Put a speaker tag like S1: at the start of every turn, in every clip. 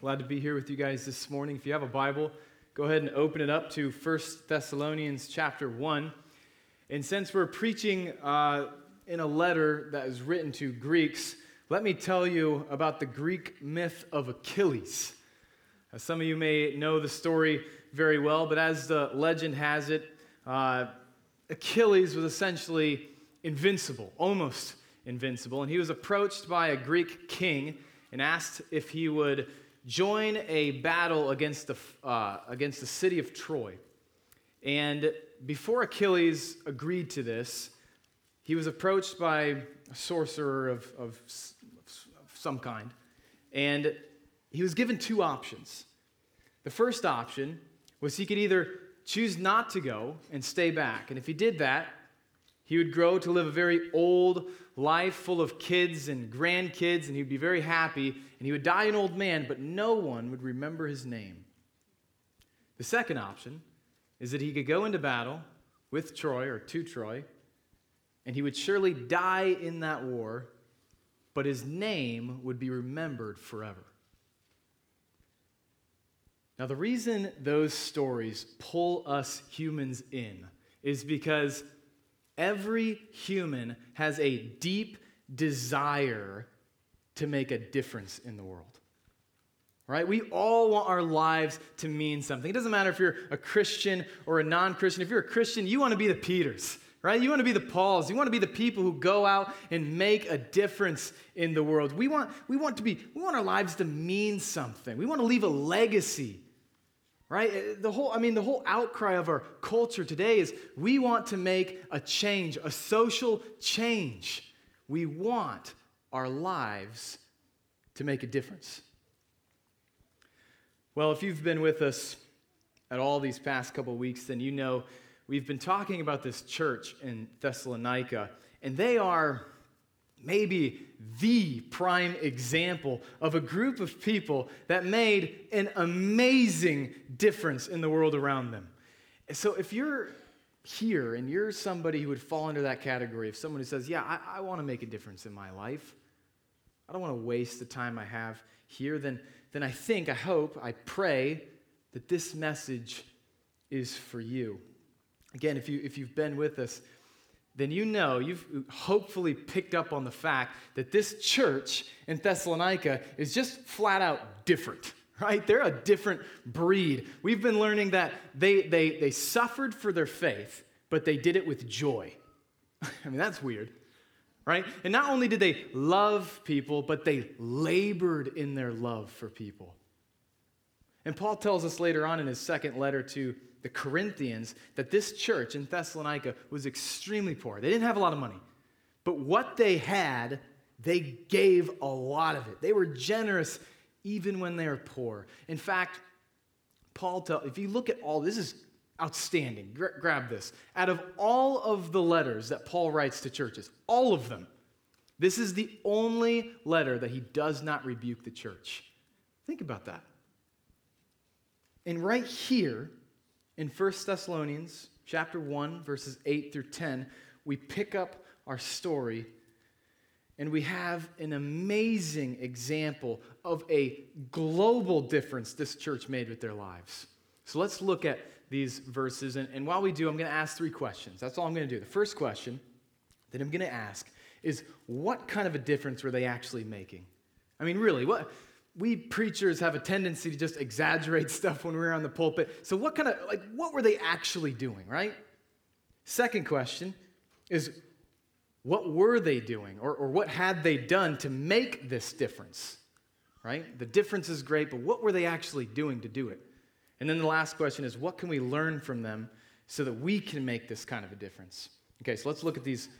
S1: Glad to be here with you guys this morning. If you have a Bible, go ahead and open it up to 1 Thessalonians chapter 1. And since we're preaching uh, in a letter that is written to Greeks, let me tell you about the Greek myth of Achilles. Uh, some of you may know the story very well, but as the legend has it, uh, Achilles was essentially invincible, almost invincible. And he was approached by a Greek king and asked if he would join a battle against the, uh, against the city of Troy. And before Achilles agreed to this, he was approached by a sorcerer of, of, of some kind. And he was given two options. The first option was he could either choose not to go and stay back. And if he did that, he would grow to live a very old life full of kids and grandkids, and he'd be very happy, and he would die an old man, but no one would remember his name. The second option is that he could go into battle with Troy or to Troy, and he would surely die in that war, but his name would be remembered forever. Now, the reason those stories pull us humans in is because every human has a deep desire to make a difference in the world. Right? We all want our lives to mean something. It doesn't matter if you're a Christian or a non Christian. If you're a Christian, you want to be the Peters, right? You want to be the Pauls. You want to be the people who go out and make a difference in the world. We want, we want to be, we want our lives to mean something. We want to leave a legacy right the whole i mean the whole outcry of our culture today is we want to make a change a social change we want our lives to make a difference well if you've been with us at all these past couple weeks then you know we've been talking about this church in thessalonica and they are maybe the prime example of a group of people that made an amazing difference in the world around them. So if you're here and you're somebody who would fall under that category of someone who says, Yeah, I, I want to make a difference in my life, I don't want to waste the time I have here, then, then I think, I hope, I pray that this message is for you. Again, if, you, if you've been with us, then you know you've hopefully picked up on the fact that this church in Thessalonica is just flat out different, right? They're a different breed. We've been learning that they, they, they suffered for their faith, but they did it with joy. I mean, that's weird, right? And not only did they love people, but they labored in their love for people. And Paul tells us later on in his second letter to the Corinthians that this church in Thessalonica was extremely poor. They didn't have a lot of money. But what they had, they gave a lot of it. They were generous even when they are poor. In fact, Paul tells, if you look at all, this is outstanding. Gra- grab this. Out of all of the letters that Paul writes to churches, all of them, this is the only letter that he does not rebuke the church. Think about that. And right here, in 1 Thessalonians chapter 1 verses 8 through 10, we pick up our story and we have an amazing example of a global difference this church made with their lives. So let's look at these verses. And, and while we do, I'm going to ask three questions. That's all I'm going to do. The first question that I'm going to ask is what kind of a difference were they actually making? I mean, really, what, we preachers have a tendency to just exaggerate stuff when we're on the pulpit. So, what kind of, like, what were they actually doing, right? Second question is, what were they doing or, or what had they done to make this difference, right? The difference is great, but what were they actually doing to do it? And then the last question is, what can we learn from them so that we can make this kind of a difference? Okay, so let's look at these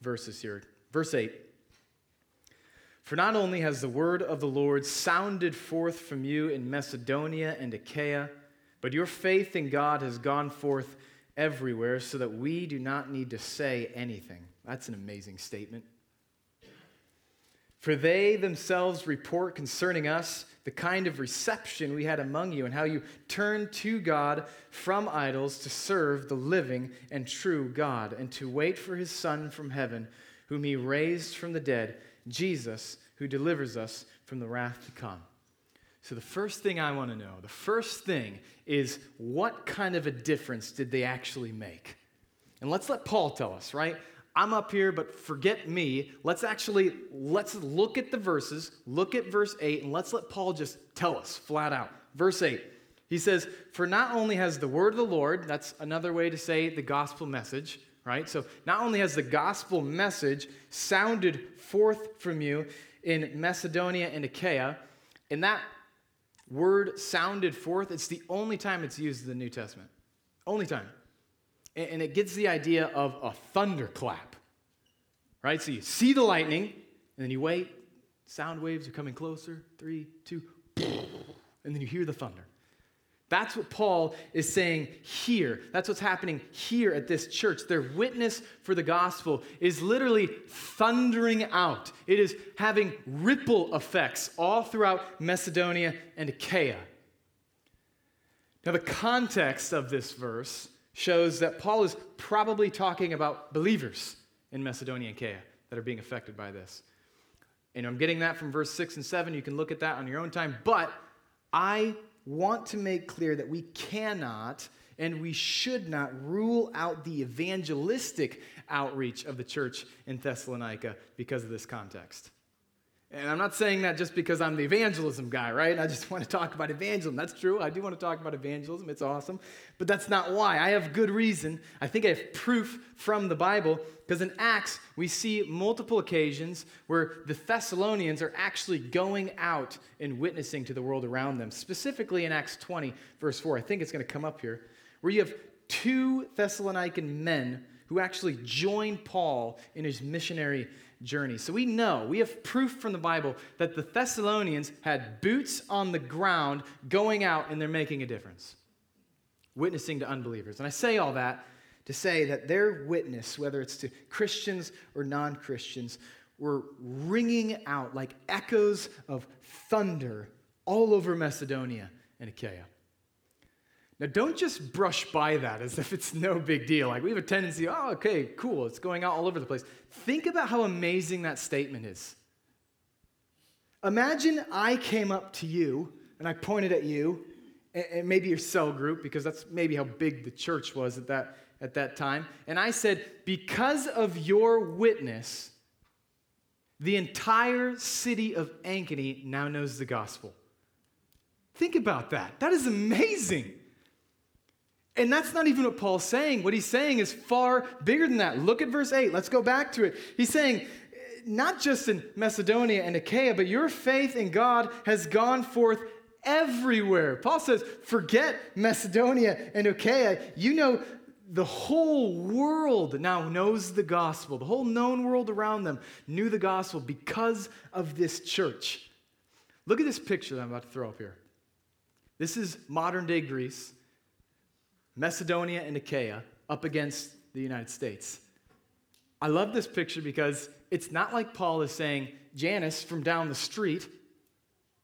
S1: verses here. Verse 8. For not only has the word of the Lord sounded forth from you in Macedonia and Achaia, but your faith in God has gone forth everywhere so that we do not need to say anything. That's an amazing statement. For they themselves report concerning us the kind of reception we had among you and how you turned to God from idols to serve the living and true God and to wait for his Son from heaven, whom he raised from the dead Jesus, who delivers us from the wrath to come. So, the first thing I want to know, the first thing is what kind of a difference did they actually make? And let's let Paul tell us, right? I'm up here, but forget me. Let's actually let's look at the verses, look at verse 8, and let's let Paul just tell us flat out. Verse 8. He says, For not only has the word of the Lord, that's another way to say the gospel message, right? So not only has the gospel message sounded forth from you in Macedonia and Achaia, and that word sounded forth, it's the only time it's used in the New Testament. Only time. And it gets the idea of a thunderclap, right? So you see the lightning, and then you wait, sound waves are coming closer, three, two, and then you hear the thunder. That's what Paul is saying here. That's what's happening here at this church. Their witness for the gospel is literally thundering out, it is having ripple effects all throughout Macedonia and Achaia. Now, the context of this verse shows that Paul is probably talking about believers in Macedonia and Achaia that are being affected by this. And I'm getting that from verse 6 and 7. You can look at that on your own time. But I want to make clear that we cannot and we should not rule out the evangelistic outreach of the church in Thessalonica because of this context. And I'm not saying that just because I'm the evangelism guy, right? I just want to talk about evangelism. That's true. I do want to talk about evangelism. It's awesome. But that's not why. I have good reason. I think I have proof from the Bible because in Acts, we see multiple occasions where the Thessalonians are actually going out and witnessing to the world around them. Specifically in Acts 20, verse 4. I think it's going to come up here, where you have two Thessalonican men who actually joined Paul in his missionary journey. So we know, we have proof from the Bible that the Thessalonians had boots on the ground going out and they're making a difference, witnessing to unbelievers. And I say all that to say that their witness, whether it's to Christians or non Christians, were ringing out like echoes of thunder all over Macedonia and Achaia. Now, don't just brush by that as if it's no big deal. Like we have a tendency, oh, okay, cool, it's going out all over the place. Think about how amazing that statement is. Imagine I came up to you and I pointed at you, and maybe your cell group, because that's maybe how big the church was at that, at that time. And I said, Because of your witness, the entire city of Ankeny now knows the gospel. Think about that. That is amazing. And that's not even what Paul's saying. What he's saying is far bigger than that. Look at verse 8. Let's go back to it. He's saying, not just in Macedonia and Achaia, but your faith in God has gone forth everywhere. Paul says, forget Macedonia and Achaia. You know, the whole world now knows the gospel. The whole known world around them knew the gospel because of this church. Look at this picture that I'm about to throw up here. This is modern day Greece. Macedonia and Achaia up against the United States. I love this picture because it's not like Paul is saying, Janice from down the street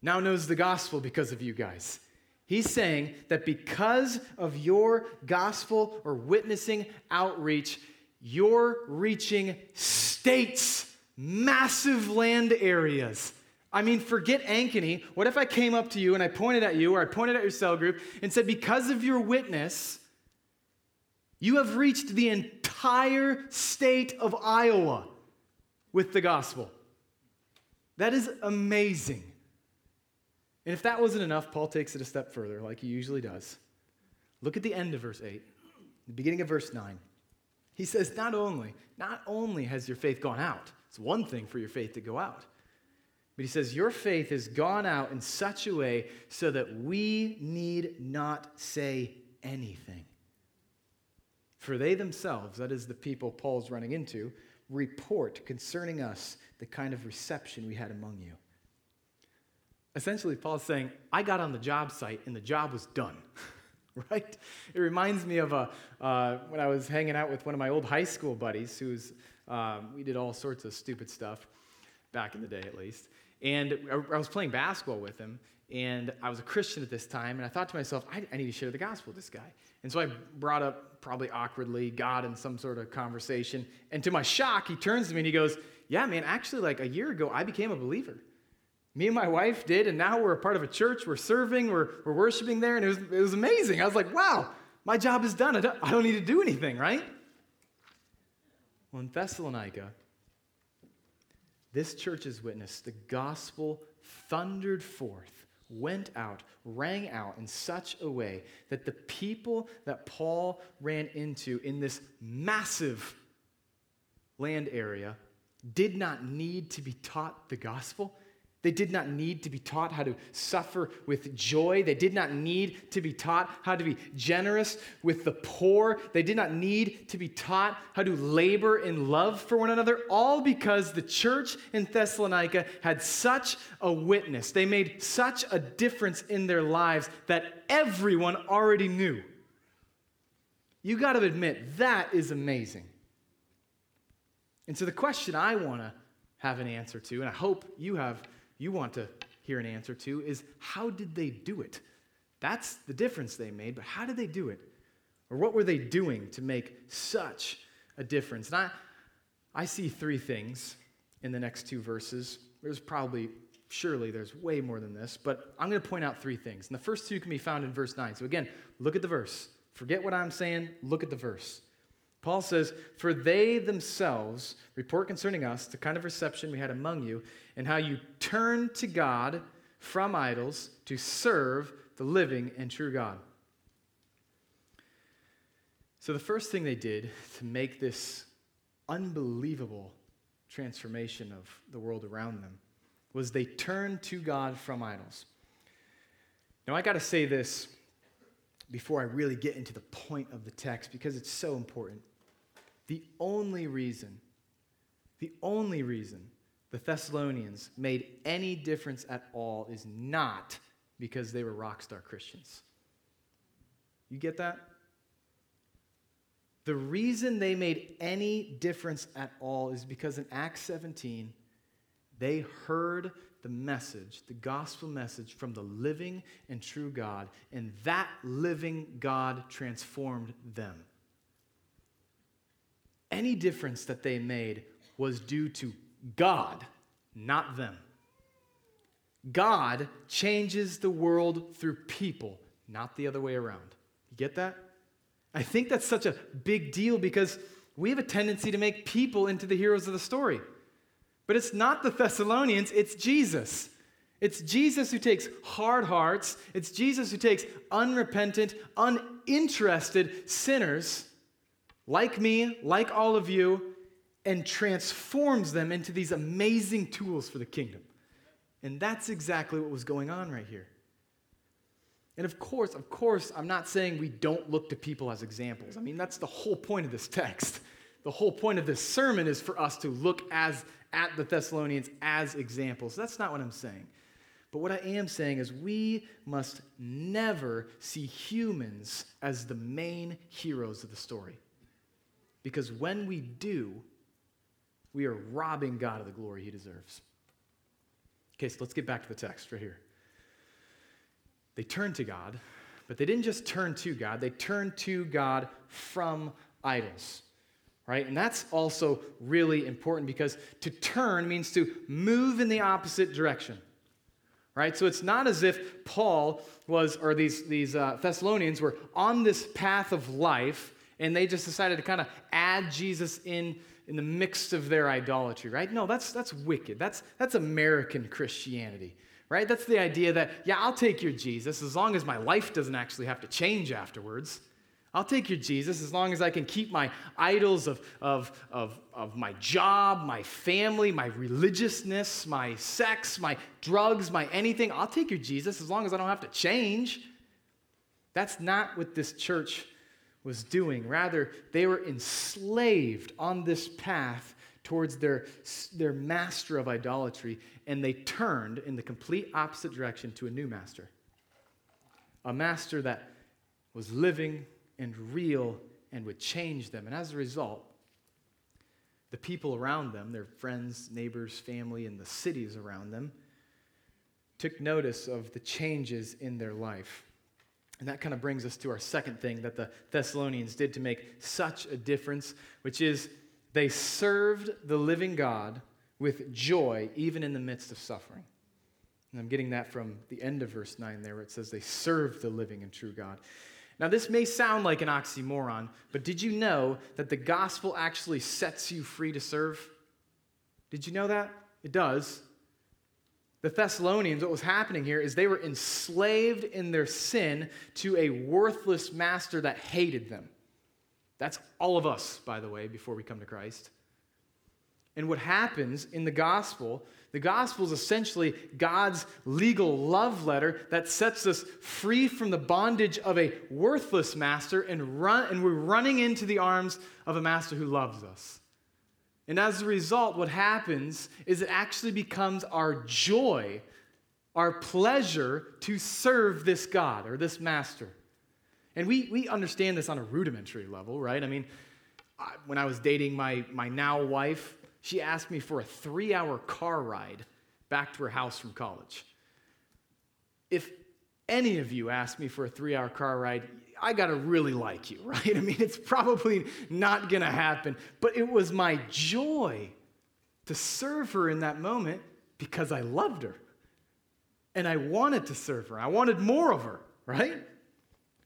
S1: now knows the gospel because of you guys. He's saying that because of your gospel or witnessing outreach, you're reaching states, massive land areas. I mean, forget Ankeny. What if I came up to you and I pointed at you or I pointed at your cell group and said, because of your witness, you have reached the entire state of Iowa with the gospel. That is amazing. And if that wasn't enough, Paul takes it a step further, like he usually does. Look at the end of verse 8, the beginning of verse 9. He says, Not only, not only has your faith gone out, it's one thing for your faith to go out. But he says, Your faith has gone out in such a way so that we need not say anything. For they themselves, that is the people Paul's running into, report concerning us the kind of reception we had among you. Essentially, Paul's saying, I got on the job site and the job was done. right? It reminds me of a, uh, when I was hanging out with one of my old high school buddies, who's, um, we did all sorts of stupid stuff, back in the day at least. And I was playing basketball with him, and I was a Christian at this time, and I thought to myself, I, I need to share the gospel with this guy. And so I brought up, probably awkwardly, God in some sort of conversation. And to my shock, he turns to me and he goes, Yeah, man, actually, like a year ago, I became a believer. Me and my wife did, and now we're a part of a church. We're serving, we're, we're worshiping there, and it was, it was amazing. I was like, wow, my job is done. I don't, I don't need to do anything, right? Well, in Thessalonica, this church's witness, the gospel thundered forth, went out, rang out in such a way that the people that Paul ran into in this massive land area did not need to be taught the gospel. They did not need to be taught how to suffer with joy. They did not need to be taught how to be generous with the poor. They did not need to be taught how to labor in love for one another, all because the church in Thessalonica had such a witness. They made such a difference in their lives that everyone already knew. You got to admit, that is amazing. And so, the question I want to have an answer to, and I hope you have you want to hear an answer to is how did they do it? That's the difference they made, but how did they do it? Or what were they doing to make such a difference? And I, I see three things in the next two verses. There's probably, surely, there's way more than this, but I'm going to point out three things. And the first two can be found in verse 9. So again, look at the verse. Forget what I'm saying, look at the verse. Paul says, For they themselves report concerning us the kind of reception we had among you, and how you turned to God from idols to serve the living and true God. So, the first thing they did to make this unbelievable transformation of the world around them was they turned to God from idols. Now, I got to say this before I really get into the point of the text because it's so important. The only reason, the only reason the Thessalonians made any difference at all is not because they were rock star Christians. You get that? The reason they made any difference at all is because in Acts 17, they heard the message, the gospel message from the living and true God, and that living God transformed them any difference that they made was due to God, not them. God changes the world through people, not the other way around. You get that? I think that's such a big deal because we have a tendency to make people into the heroes of the story. But it's not the Thessalonians, it's Jesus. It's Jesus who takes hard hearts, it's Jesus who takes unrepentant, uninterested sinners like me, like all of you, and transforms them into these amazing tools for the kingdom. And that's exactly what was going on right here. And of course, of course, I'm not saying we don't look to people as examples. I mean, that's the whole point of this text. The whole point of this sermon is for us to look as at the Thessalonians as examples. That's not what I'm saying. But what I am saying is we must never see humans as the main heroes of the story. Because when we do, we are robbing God of the glory he deserves. Okay, so let's get back to the text right here. They turned to God, but they didn't just turn to God, they turned to God from idols. Right? And that's also really important because to turn means to move in the opposite direction. Right? So it's not as if Paul was, or these, these uh, Thessalonians were on this path of life and they just decided to kind of add Jesus in in the mix of their idolatry, right? No, that's that's wicked. That's that's American Christianity, right? That's the idea that yeah, I'll take your Jesus as long as my life doesn't actually have to change afterwards. I'll take your Jesus as long as I can keep my idols of, of, of, of my job, my family, my religiousness, my sex, my drugs, my anything. I'll take your Jesus as long as I don't have to change. That's not what this church was doing. Rather, they were enslaved on this path towards their, their master of idolatry, and they turned in the complete opposite direction to a new master. A master that was living and real and would change them. And as a result, the people around them, their friends, neighbors, family, and the cities around them, took notice of the changes in their life. And that kind of brings us to our second thing that the Thessalonians did to make such a difference, which is they served the living God with joy even in the midst of suffering. And I'm getting that from the end of verse 9 there, where it says they serve the living and true God. Now, this may sound like an oxymoron, but did you know that the gospel actually sets you free to serve? Did you know that? It does. The Thessalonians, what was happening here is they were enslaved in their sin to a worthless master that hated them. That's all of us, by the way, before we come to Christ. And what happens in the gospel, the gospel is essentially God's legal love letter that sets us free from the bondage of a worthless master and, run, and we're running into the arms of a master who loves us. And as a result, what happens is it actually becomes our joy, our pleasure to serve this God or this master. And we, we understand this on a rudimentary level, right? I mean, when I was dating my, my now wife, she asked me for a three hour car ride back to her house from college. If any of you ask me for a three hour car ride, I gotta really like you, right? I mean, it's probably not gonna happen, but it was my joy to serve her in that moment because I loved her. And I wanted to serve her. I wanted more of her, right?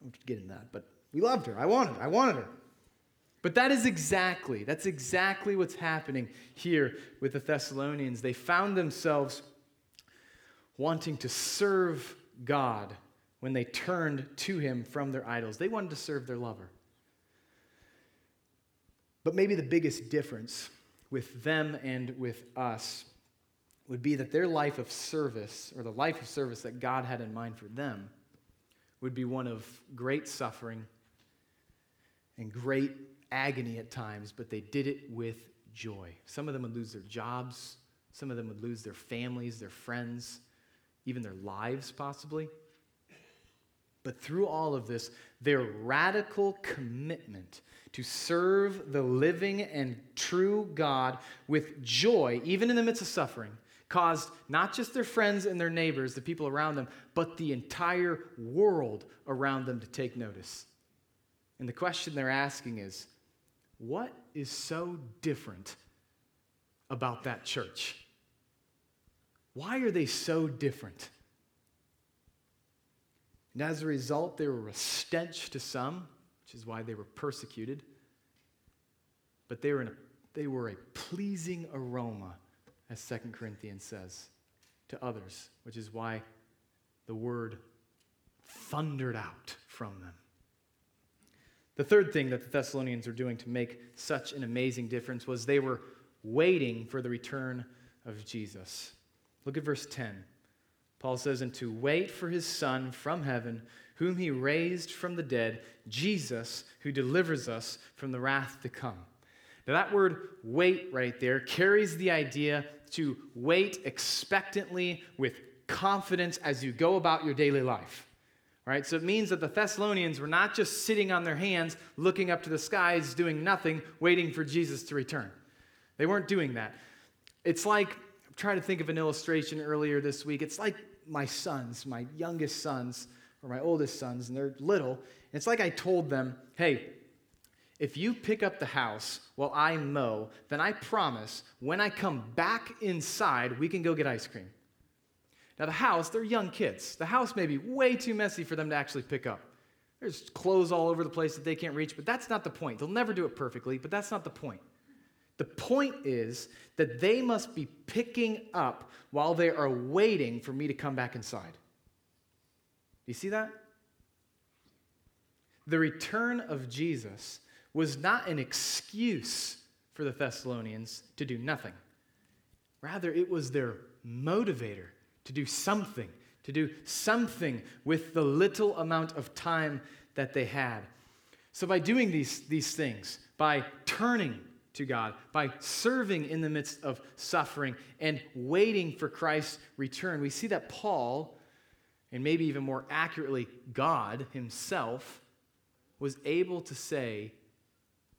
S1: I'm getting that, but we loved her. I wanted, I wanted her. But that is exactly, that's exactly what's happening here with the Thessalonians. They found themselves wanting to serve God when they turned to Him from their idols. They wanted to serve their lover. But maybe the biggest difference with them and with us would be that their life of service, or the life of service that God had in mind for them, would be one of great suffering and great agony at times, but they did it with joy. Some of them would lose their jobs, some of them would lose their families, their friends, even their lives, possibly. But through all of this, their radical commitment to serve the living and true God with joy, even in the midst of suffering, caused not just their friends and their neighbors, the people around them, but the entire world around them to take notice. And the question they're asking is what is so different about that church? Why are they so different? And as a result, they were a stench to some, which is why they were persecuted. But they were, a, they were a pleasing aroma, as 2 Corinthians says, to others, which is why the word thundered out from them. The third thing that the Thessalonians were doing to make such an amazing difference was they were waiting for the return of Jesus. Look at verse 10. Paul says, And to wait for his Son from heaven, whom he raised from the dead, Jesus, who delivers us from the wrath to come. Now, that word wait right there carries the idea to wait expectantly with confidence as you go about your daily life. Right? So it means that the Thessalonians were not just sitting on their hands, looking up to the skies, doing nothing, waiting for Jesus to return. They weren't doing that. It's like, trying to think of an illustration earlier this week. It's like my sons, my youngest sons, or my oldest sons, and they're little. It's like I told them, hey, if you pick up the house while I mow, then I promise when I come back inside, we can go get ice cream. Now, the house, they're young kids. The house may be way too messy for them to actually pick up. There's clothes all over the place that they can't reach, but that's not the point. They'll never do it perfectly, but that's not the point. The point is that they must be picking up while they are waiting for me to come back inside. Do you see that? The return of Jesus was not an excuse for the Thessalonians to do nothing. Rather, it was their motivator to do something, to do something with the little amount of time that they had. So, by doing these, these things, by turning to God, by serving in the midst of suffering and waiting for Christ's return, we see that Paul, and maybe even more accurately, God Himself, was able to say,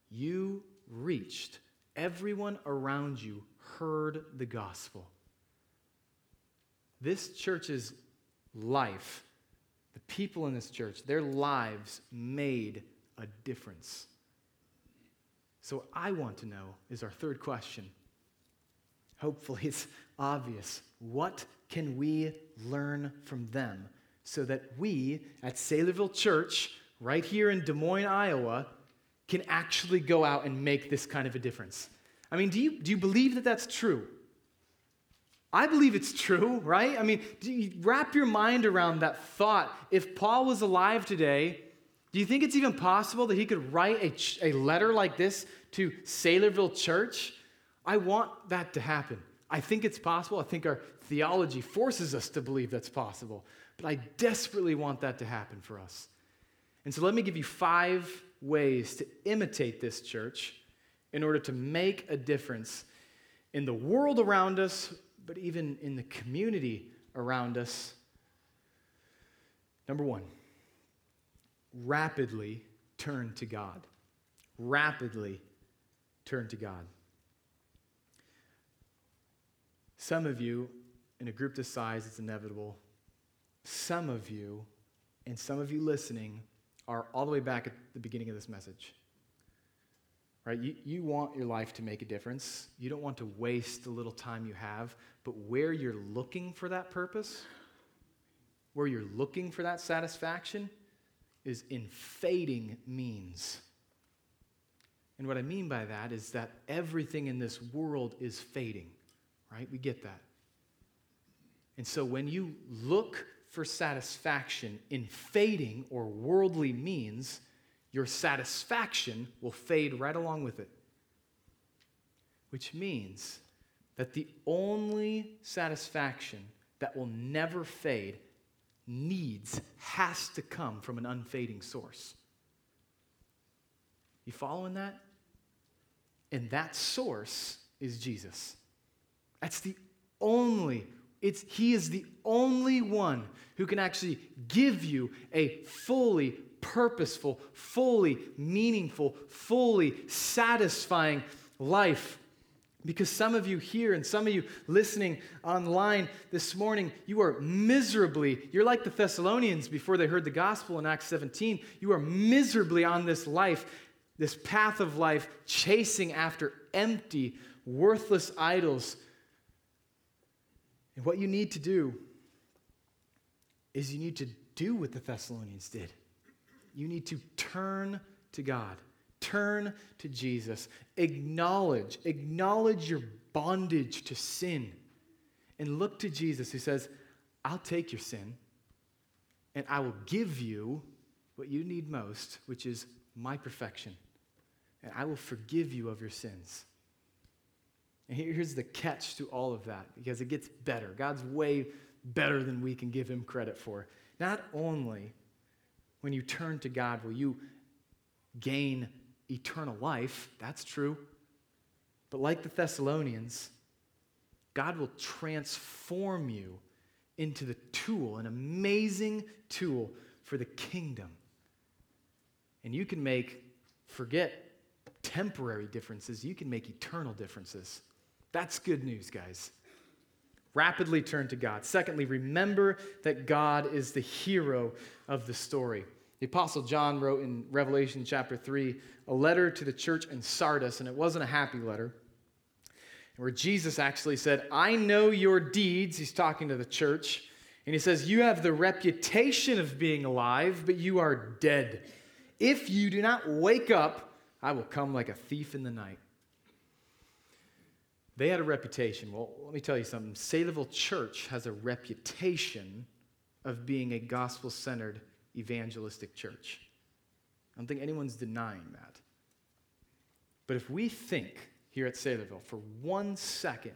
S1: You reached, everyone around you heard the gospel. This church's life, the people in this church, their lives made a difference. So, I want to know is our third question. Hopefully, it's obvious. What can we learn from them so that we at Saylorville Church, right here in Des Moines, Iowa, can actually go out and make this kind of a difference? I mean, do you, do you believe that that's true? I believe it's true, right? I mean, do you wrap your mind around that thought. If Paul was alive today, do you think it's even possible that he could write a, a letter like this to Saylorville Church? I want that to happen. I think it's possible. I think our theology forces us to believe that's possible. But I desperately want that to happen for us. And so let me give you five ways to imitate this church in order to make a difference in the world around us, but even in the community around us. Number one, rapidly turn to God. Rapidly turn to God. Some of you, in a group this size, it's inevitable. Some of you, and some of you listening, are all the way back at the beginning of this message. Right? You, you want your life to make a difference. You don't want to waste the little time you have, but where you're looking for that purpose, where you're looking for that satisfaction, is in fading means. And what I mean by that is that everything in this world is fading, right? We get that. And so when you look for satisfaction in fading or worldly means, your satisfaction will fade right along with it. Which means that the only satisfaction that will never fade needs has to come from an unfading source. You following that? And that source is Jesus. That's the only it's he is the only one who can actually give you a fully purposeful, fully meaningful, fully satisfying life. Because some of you here and some of you listening online this morning, you are miserably, you're like the Thessalonians before they heard the gospel in Acts 17. You are miserably on this life, this path of life, chasing after empty, worthless idols. And what you need to do is you need to do what the Thessalonians did. You need to turn to God. Turn to Jesus. Acknowledge, acknowledge your bondage to sin. And look to Jesus who says, I'll take your sin and I will give you what you need most, which is my perfection. And I will forgive you of your sins. And here's the catch to all of that because it gets better. God's way better than we can give him credit for. Not only when you turn to God will you gain eternal life. That's true. But like the Thessalonians, God will transform you into the tool, an amazing tool for the kingdom. And you can make, forget temporary differences, you can make eternal differences. That's good news, guys. Rapidly turn to God. Secondly, remember that God is the hero of the story. The Apostle John wrote in Revelation chapter 3 a letter to the church in Sardis, and it wasn't a happy letter, where Jesus actually said, I know your deeds. He's talking to the church. And he says, You have the reputation of being alive, but you are dead. If you do not wake up, I will come like a thief in the night. They had a reputation. Well, let me tell you something. Saylorville Church has a reputation of being a gospel centered evangelistic church. I don't think anyone's denying that. But if we think here at Saylorville for one second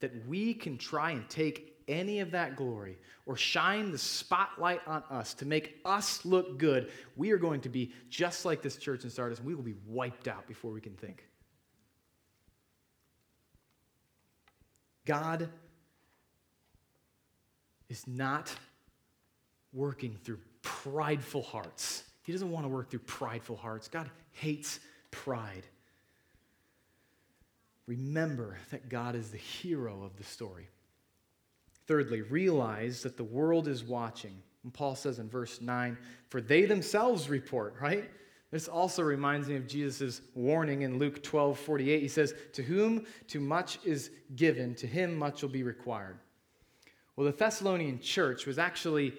S1: that we can try and take any of that glory or shine the spotlight on us to make us look good, we are going to be just like this church in Sardis, and we will be wiped out before we can think. God is not working through prideful hearts. He doesn't want to work through prideful hearts. God hates pride. Remember that God is the hero of the story. Thirdly, realize that the world is watching. And Paul says in verse 9, for they themselves report, right? This also reminds me of Jesus' warning in Luke 12 48. He says, To whom too much is given, to him much will be required. Well, the Thessalonian church was actually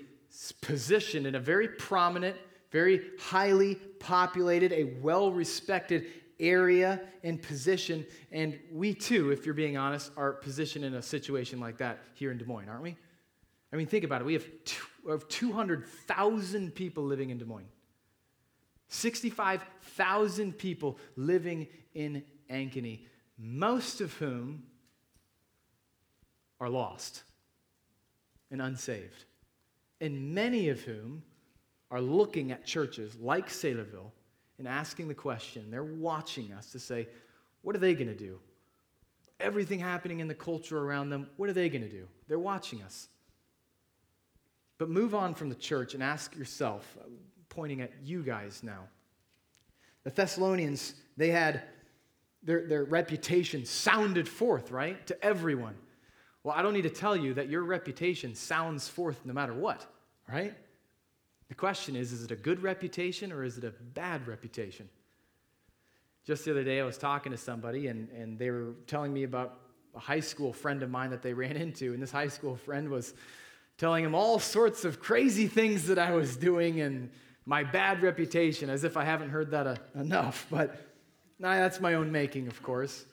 S1: positioned in a very prominent, very highly populated, a well respected area and position. And we too, if you're being honest, are positioned in a situation like that here in Des Moines, aren't we? I mean, think about it. We have, have 200,000 people living in Des Moines, 65,000 people living in Ankeny, most of whom are lost and unsaved, and many of whom are looking at churches like Saylorville and asking the question. They're watching us to say, what are they going to do? Everything happening in the culture around them, what are they going to do? They're watching us. But move on from the church and ask yourself, pointing at you guys now. The Thessalonians, they had their, their reputation sounded forth, right, to everyone. Well, I don't need to tell you that your reputation sounds forth no matter what, right? The question is is it a good reputation or is it a bad reputation? Just the other day, I was talking to somebody, and, and they were telling me about a high school friend of mine that they ran into. And this high school friend was telling him all sorts of crazy things that I was doing and my bad reputation, as if I haven't heard that uh, enough. But nah, that's my own making, of course.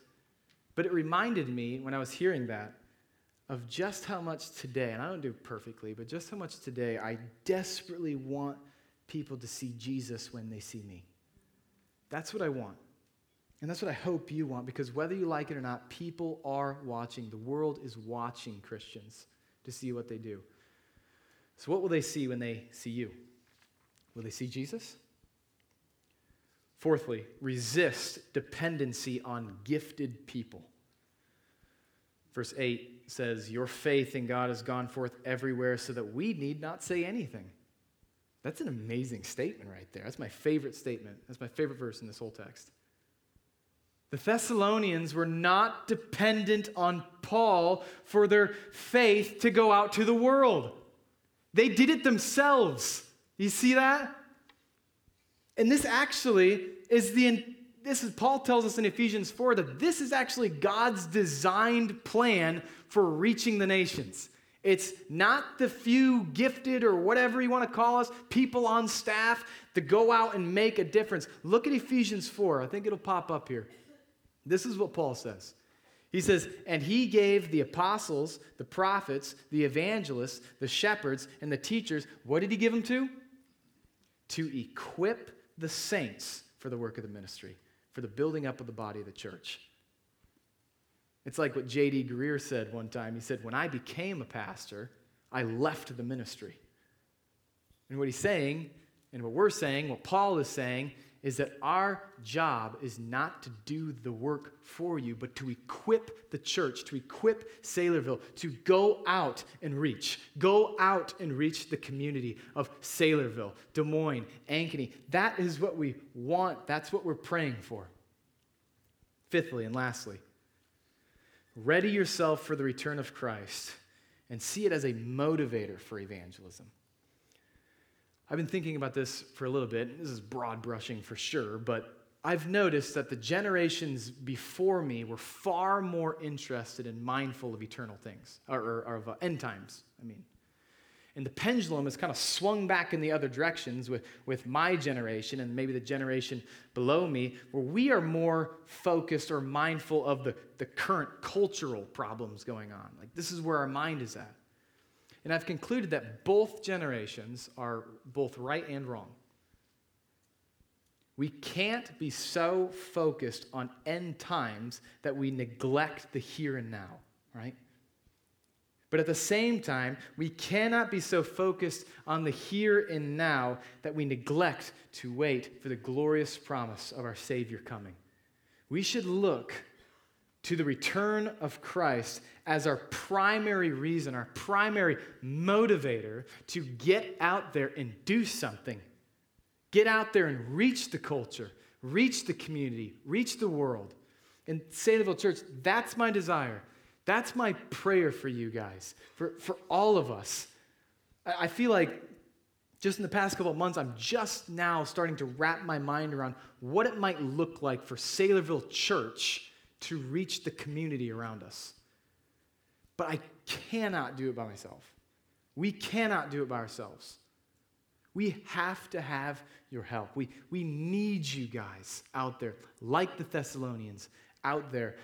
S1: But it reminded me when I was hearing that of just how much today, and I don't do perfectly, but just how much today I desperately want people to see Jesus when they see me. That's what I want. And that's what I hope you want because whether you like it or not, people are watching. The world is watching Christians to see what they do. So, what will they see when they see you? Will they see Jesus? Fourthly, resist dependency on gifted people. Verse 8 says, Your faith in God has gone forth everywhere so that we need not say anything. That's an amazing statement right there. That's my favorite statement. That's my favorite verse in this whole text. The Thessalonians were not dependent on Paul for their faith to go out to the world. They did it themselves. You see that? And this actually is the this is Paul tells us in Ephesians 4 that this is actually God's designed plan for reaching the nations. It's not the few gifted or whatever you want to call us, people on staff to go out and make a difference. Look at Ephesians 4. I think it'll pop up here. This is what Paul says. He says, And he gave the apostles, the prophets, the evangelists, the shepherds, and the teachers, what did he give them to? To equip the saints for the work of the ministry for the building up of the body of the church. It's like what J.D. Greear said one time. He said, When I became a pastor, I left the ministry. And what he's saying, and what we're saying, what Paul is saying, is that our job is not to do the work for you, but to equip the church, to equip Saylorville, to go out and reach. Go out and reach the community of Saylorville, Des Moines, Ankeny. That is what we want. That's what we're praying for. Fifthly and lastly, ready yourself for the return of Christ and see it as a motivator for evangelism. I've been thinking about this for a little bit. This is broad brushing for sure, but I've noticed that the generations before me were far more interested and mindful of eternal things, or, or, or of uh, end times, I mean. And the pendulum has kind of swung back in the other directions with, with my generation and maybe the generation below me, where we are more focused or mindful of the, the current cultural problems going on. Like, this is where our mind is at. And I've concluded that both generations are both right and wrong. We can't be so focused on end times that we neglect the here and now, right? But at the same time, we cannot be so focused on the here and now that we neglect to wait for the glorious promise of our Savior coming. We should look to the return of Christ as our primary reason, our primary motivator to get out there and do something. Get out there and reach the culture, reach the community, reach the world. And Saylorville Church, that's my desire. That's my prayer for you guys, for, for all of us. I, I feel like just in the past couple of months, I'm just now starting to wrap my mind around what it might look like for Saylorville Church to reach the community around us. but I cannot do it by myself. We cannot do it by ourselves. We have to have your help. We, we need you guys out there, like the Thessalonians, out there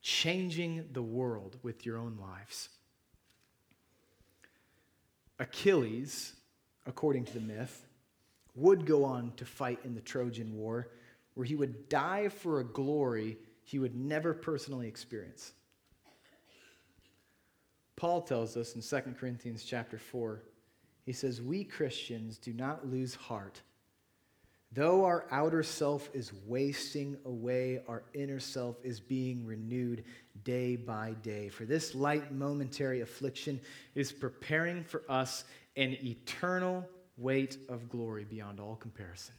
S1: changing the world with your own lives. Achilles, according to the myth, would go on to fight in the Trojan War, where he would die for a glory he would never personally experience. Paul tells us in 2 Corinthians chapter 4, he says, We Christians do not lose heart. Though our outer self is wasting away, our inner self is being renewed day by day. For this light momentary affliction is preparing for us an eternal weight of glory beyond all comparison.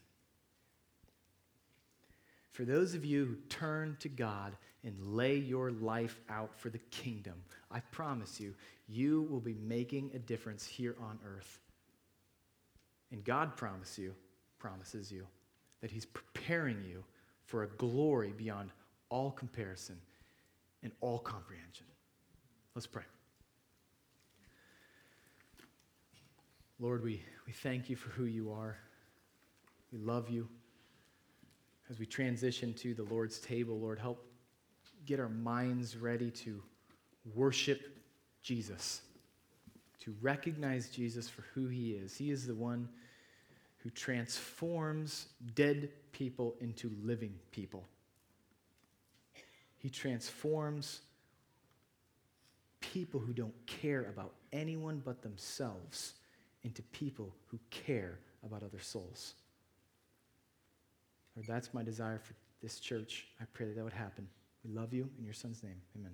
S1: For those of you who turn to God and lay your life out for the kingdom, I promise you, you will be making a difference here on earth. And God promise you, promises you that He's preparing you for a glory beyond all comparison and all comprehension. Let's pray. Lord, we, we thank you for who you are. We love you. As we transition to the Lord's table, Lord, help get our minds ready to worship Jesus, to recognize Jesus for who he is. He is the one who transforms dead people into living people. He transforms people who don't care about anyone but themselves into people who care about other souls. Lord, that's my desire for this church. I pray that that would happen. We love you in your son's name. Amen.